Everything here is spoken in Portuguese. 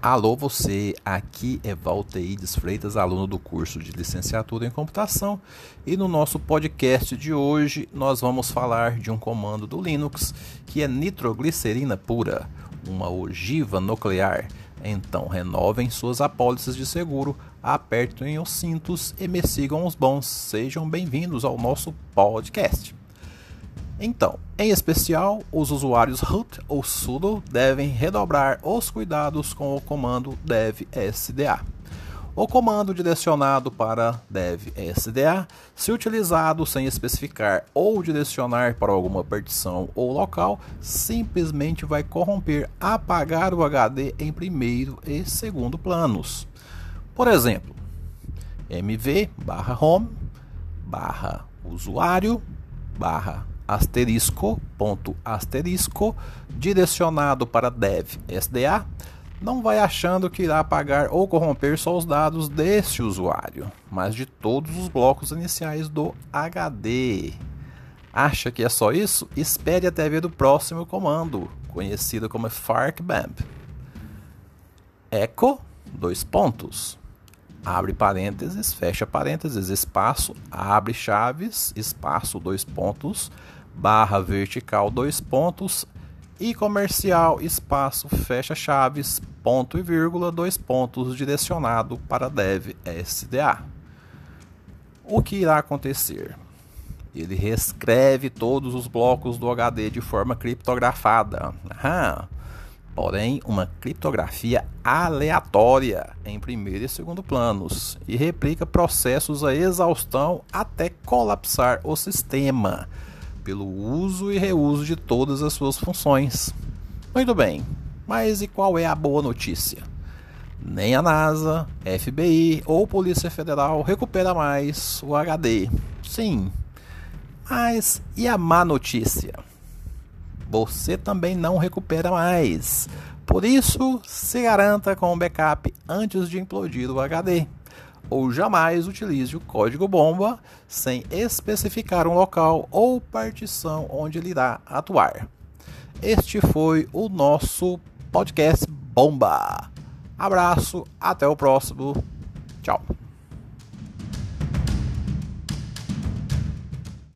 Alô você, aqui é Valteides Freitas, aluno do curso de Licenciatura em Computação, e no nosso podcast de hoje nós vamos falar de um comando do Linux que é nitroglicerina pura, uma ogiva nuclear. Então renovem suas apólices de seguro, apertem os cintos e me sigam os bons. Sejam bem-vindos ao nosso podcast. Então, em especial, os usuários root ou sudo devem redobrar os cuidados com o comando dev sda. O comando direcionado para dev sda, se utilizado sem especificar ou direcionar para alguma partição ou local, simplesmente vai corromper apagar o HD em primeiro e segundo planos. Por exemplo, mv asterisco, ponto asterisco, direcionado para dev SDA, não vai achando que irá apagar ou corromper só os dados deste usuário, mas de todos os blocos iniciais do HD. Acha que é só isso? Espere até ver o próximo comando, conhecido como FARCBAMP. Echo, dois pontos. Abre parênteses, fecha parênteses, espaço, abre chaves, espaço, dois pontos, barra vertical dois pontos e comercial espaço fecha chaves ponto e vírgula dois pontos direcionado para dev SDA. O que irá acontecer? Ele reescreve todos os blocos do HD de forma criptografada. Aham. Porém, uma criptografia aleatória em primeiro e segundo planos e replica processos a exaustão até colapsar o sistema pelo uso e reuso de todas as suas funções. Muito bem, mas e qual é a boa notícia? Nem a NASA, FBI ou Polícia Federal recupera mais o HD. Sim, mas e a má notícia? Você também não recupera mais. Por isso, se garanta com um backup antes de implodir o HD ou jamais utilize o código bomba sem especificar um local ou partição onde ele irá atuar. Este foi o nosso podcast Bomba. Abraço, até o próximo. Tchau.